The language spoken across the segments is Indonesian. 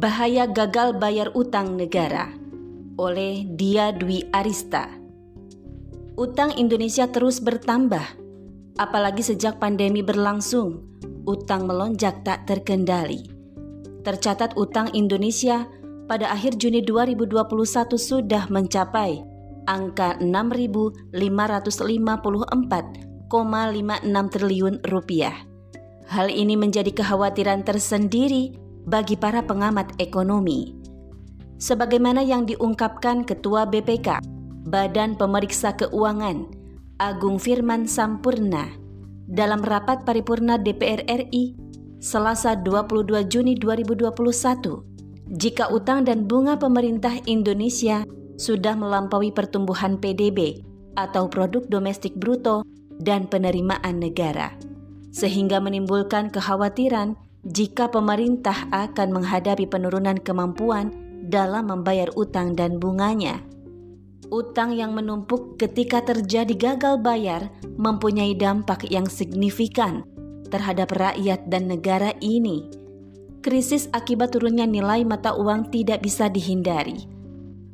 Bahaya gagal bayar utang negara oleh Dia Dwi Arista. Utang Indonesia terus bertambah, apalagi sejak pandemi berlangsung, utang melonjak tak terkendali. Tercatat utang Indonesia pada akhir Juni 2021 sudah mencapai angka 6.554,56 triliun rupiah. Hal ini menjadi kekhawatiran tersendiri bagi para pengamat ekonomi. Sebagaimana yang diungkapkan Ketua BPK, Badan Pemeriksa Keuangan, Agung Firman Sampurna, dalam rapat paripurna DPR RI Selasa 22 Juni 2021, jika utang dan bunga pemerintah Indonesia sudah melampaui pertumbuhan PDB atau produk domestik bruto dan penerimaan negara, sehingga menimbulkan kekhawatiran jika pemerintah akan menghadapi penurunan kemampuan dalam membayar utang dan bunganya. Utang yang menumpuk ketika terjadi gagal bayar mempunyai dampak yang signifikan terhadap rakyat dan negara ini. Krisis akibat turunnya nilai mata uang tidak bisa dihindari.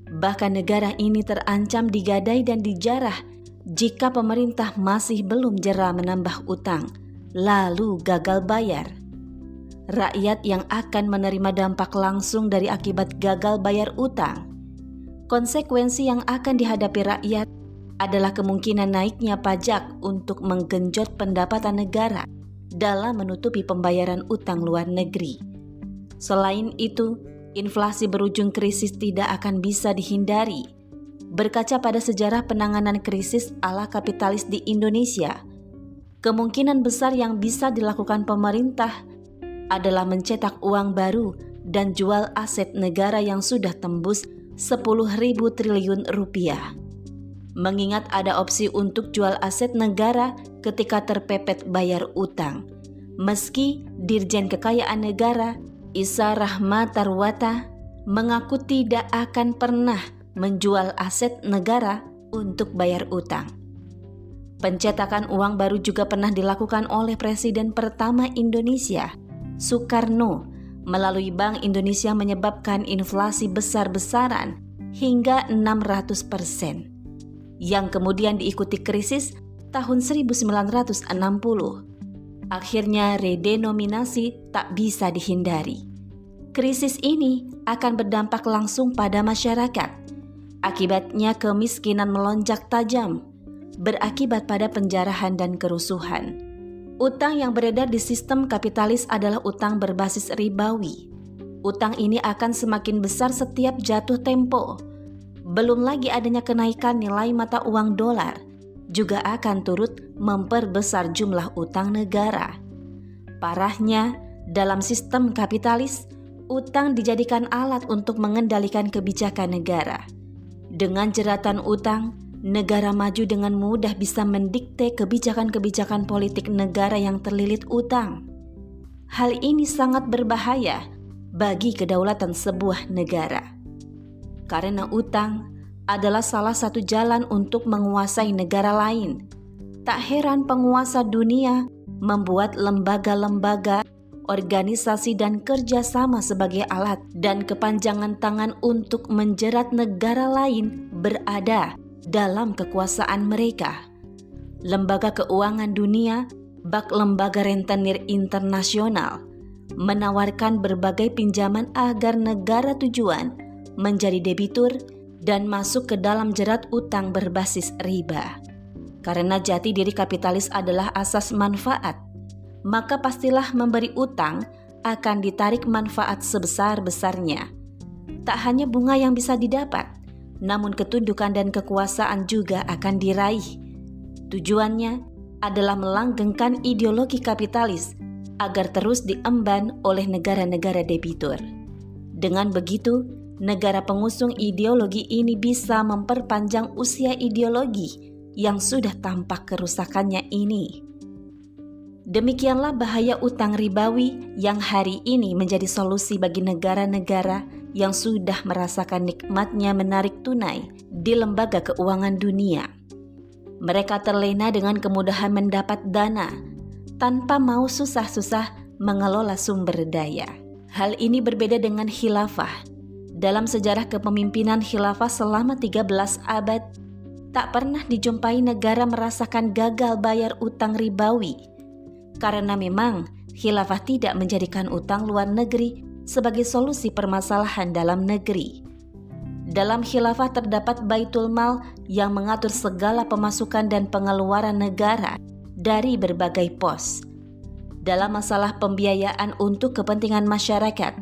Bahkan negara ini terancam digadai dan dijarah jika pemerintah masih belum jera menambah utang, lalu gagal bayar rakyat yang akan menerima dampak langsung dari akibat gagal bayar utang. Konsekuensi yang akan dihadapi rakyat adalah kemungkinan naiknya pajak untuk menggenjot pendapatan negara dalam menutupi pembayaran utang luar negeri. Selain itu, inflasi berujung krisis tidak akan bisa dihindari. Berkaca pada sejarah penanganan krisis ala kapitalis di Indonesia, kemungkinan besar yang bisa dilakukan pemerintah adalah mencetak uang baru dan jual aset negara yang sudah tembus 10.000 triliun rupiah. Mengingat ada opsi untuk jual aset negara ketika terpepet bayar utang. Meski Dirjen Kekayaan Negara Isa Rahmatarwata mengaku tidak akan pernah menjual aset negara untuk bayar utang. Pencetakan uang baru juga pernah dilakukan oleh Presiden pertama Indonesia, Soekarno melalui Bank Indonesia menyebabkan inflasi besar-besaran hingga 600 persen, yang kemudian diikuti krisis tahun 1960. Akhirnya redenominasi tak bisa dihindari. Krisis ini akan berdampak langsung pada masyarakat. Akibatnya kemiskinan melonjak tajam, berakibat pada penjarahan dan kerusuhan Utang yang beredar di sistem kapitalis adalah utang berbasis ribawi. Utang ini akan semakin besar setiap jatuh tempo. Belum lagi adanya kenaikan nilai mata uang dolar juga akan turut memperbesar jumlah utang negara. Parahnya, dalam sistem kapitalis, utang dijadikan alat untuk mengendalikan kebijakan negara. Dengan jeratan utang, negara maju dengan mudah bisa mendikte kebijakan-kebijakan politik negara yang terlilit utang. Hal ini sangat berbahaya bagi kedaulatan sebuah negara. Karena utang adalah salah satu jalan untuk menguasai negara lain. Tak heran penguasa dunia membuat lembaga-lembaga, organisasi dan kerjasama sebagai alat dan kepanjangan tangan untuk menjerat negara lain berada dalam kekuasaan mereka. Lembaga Keuangan Dunia, bak Lembaga Rentenir Internasional, menawarkan berbagai pinjaman agar negara tujuan menjadi debitur dan masuk ke dalam jerat utang berbasis riba. Karena jati diri kapitalis adalah asas manfaat, maka pastilah memberi utang akan ditarik manfaat sebesar-besarnya. Tak hanya bunga yang bisa didapat, namun ketundukan dan kekuasaan juga akan diraih. Tujuannya adalah melanggengkan ideologi kapitalis agar terus diemban oleh negara-negara debitur. Dengan begitu, negara pengusung ideologi ini bisa memperpanjang usia ideologi yang sudah tampak kerusakannya ini. Demikianlah bahaya utang ribawi yang hari ini menjadi solusi bagi negara-negara yang sudah merasakan nikmatnya menarik tunai di lembaga keuangan dunia. Mereka terlena dengan kemudahan mendapat dana tanpa mau susah-susah mengelola sumber daya. Hal ini berbeda dengan khilafah. Dalam sejarah kepemimpinan khilafah selama 13 abad, tak pernah dijumpai negara merasakan gagal bayar utang ribawi. Karena memang khilafah tidak menjadikan utang luar negeri sebagai solusi permasalahan dalam negeri. Dalam khilafah terdapat baitul mal yang mengatur segala pemasukan dan pengeluaran negara dari berbagai pos. Dalam masalah pembiayaan untuk kepentingan masyarakat,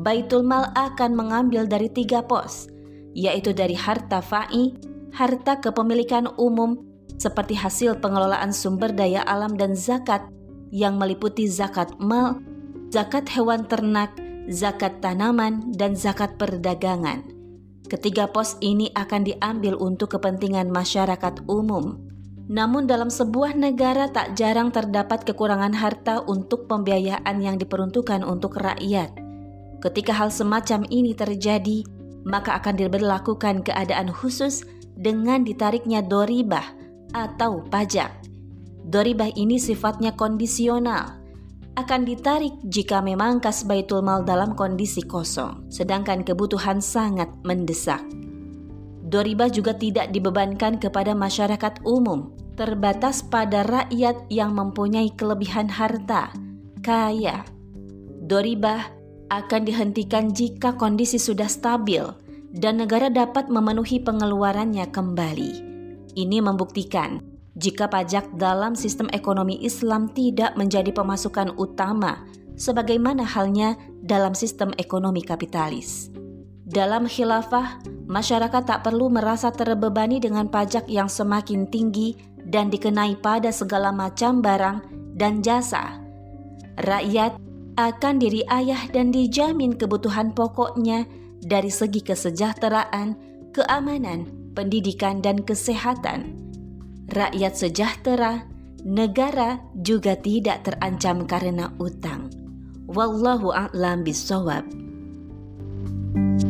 Baitul Mal akan mengambil dari tiga pos, yaitu dari harta fa'i, harta kepemilikan umum, seperti hasil pengelolaan sumber daya alam dan zakat yang meliputi zakat mal, zakat hewan ternak, zakat tanaman, dan zakat perdagangan. Ketiga pos ini akan diambil untuk kepentingan masyarakat umum. Namun dalam sebuah negara tak jarang terdapat kekurangan harta untuk pembiayaan yang diperuntukkan untuk rakyat. Ketika hal semacam ini terjadi, maka akan diberlakukan keadaan khusus dengan ditariknya doribah atau pajak. Doribah ini sifatnya kondisional, akan ditarik jika memang kas baitul mal dalam kondisi kosong, sedangkan kebutuhan sangat mendesak. Doribah juga tidak dibebankan kepada masyarakat umum, terbatas pada rakyat yang mempunyai kelebihan harta, kaya. Doribah akan dihentikan jika kondisi sudah stabil dan negara dapat memenuhi pengeluarannya kembali. Ini membuktikan jika pajak dalam sistem ekonomi Islam tidak menjadi pemasukan utama, sebagaimana halnya dalam sistem ekonomi kapitalis. Dalam khilafah, masyarakat tak perlu merasa terbebani dengan pajak yang semakin tinggi dan dikenai pada segala macam barang dan jasa. Rakyat akan diri ayah dan dijamin kebutuhan pokoknya dari segi kesejahteraan, keamanan, pendidikan, dan kesehatan. Rakyat sejahtera, negara juga tidak terancam karena utang. Wallahu a'lam bisawab. thank you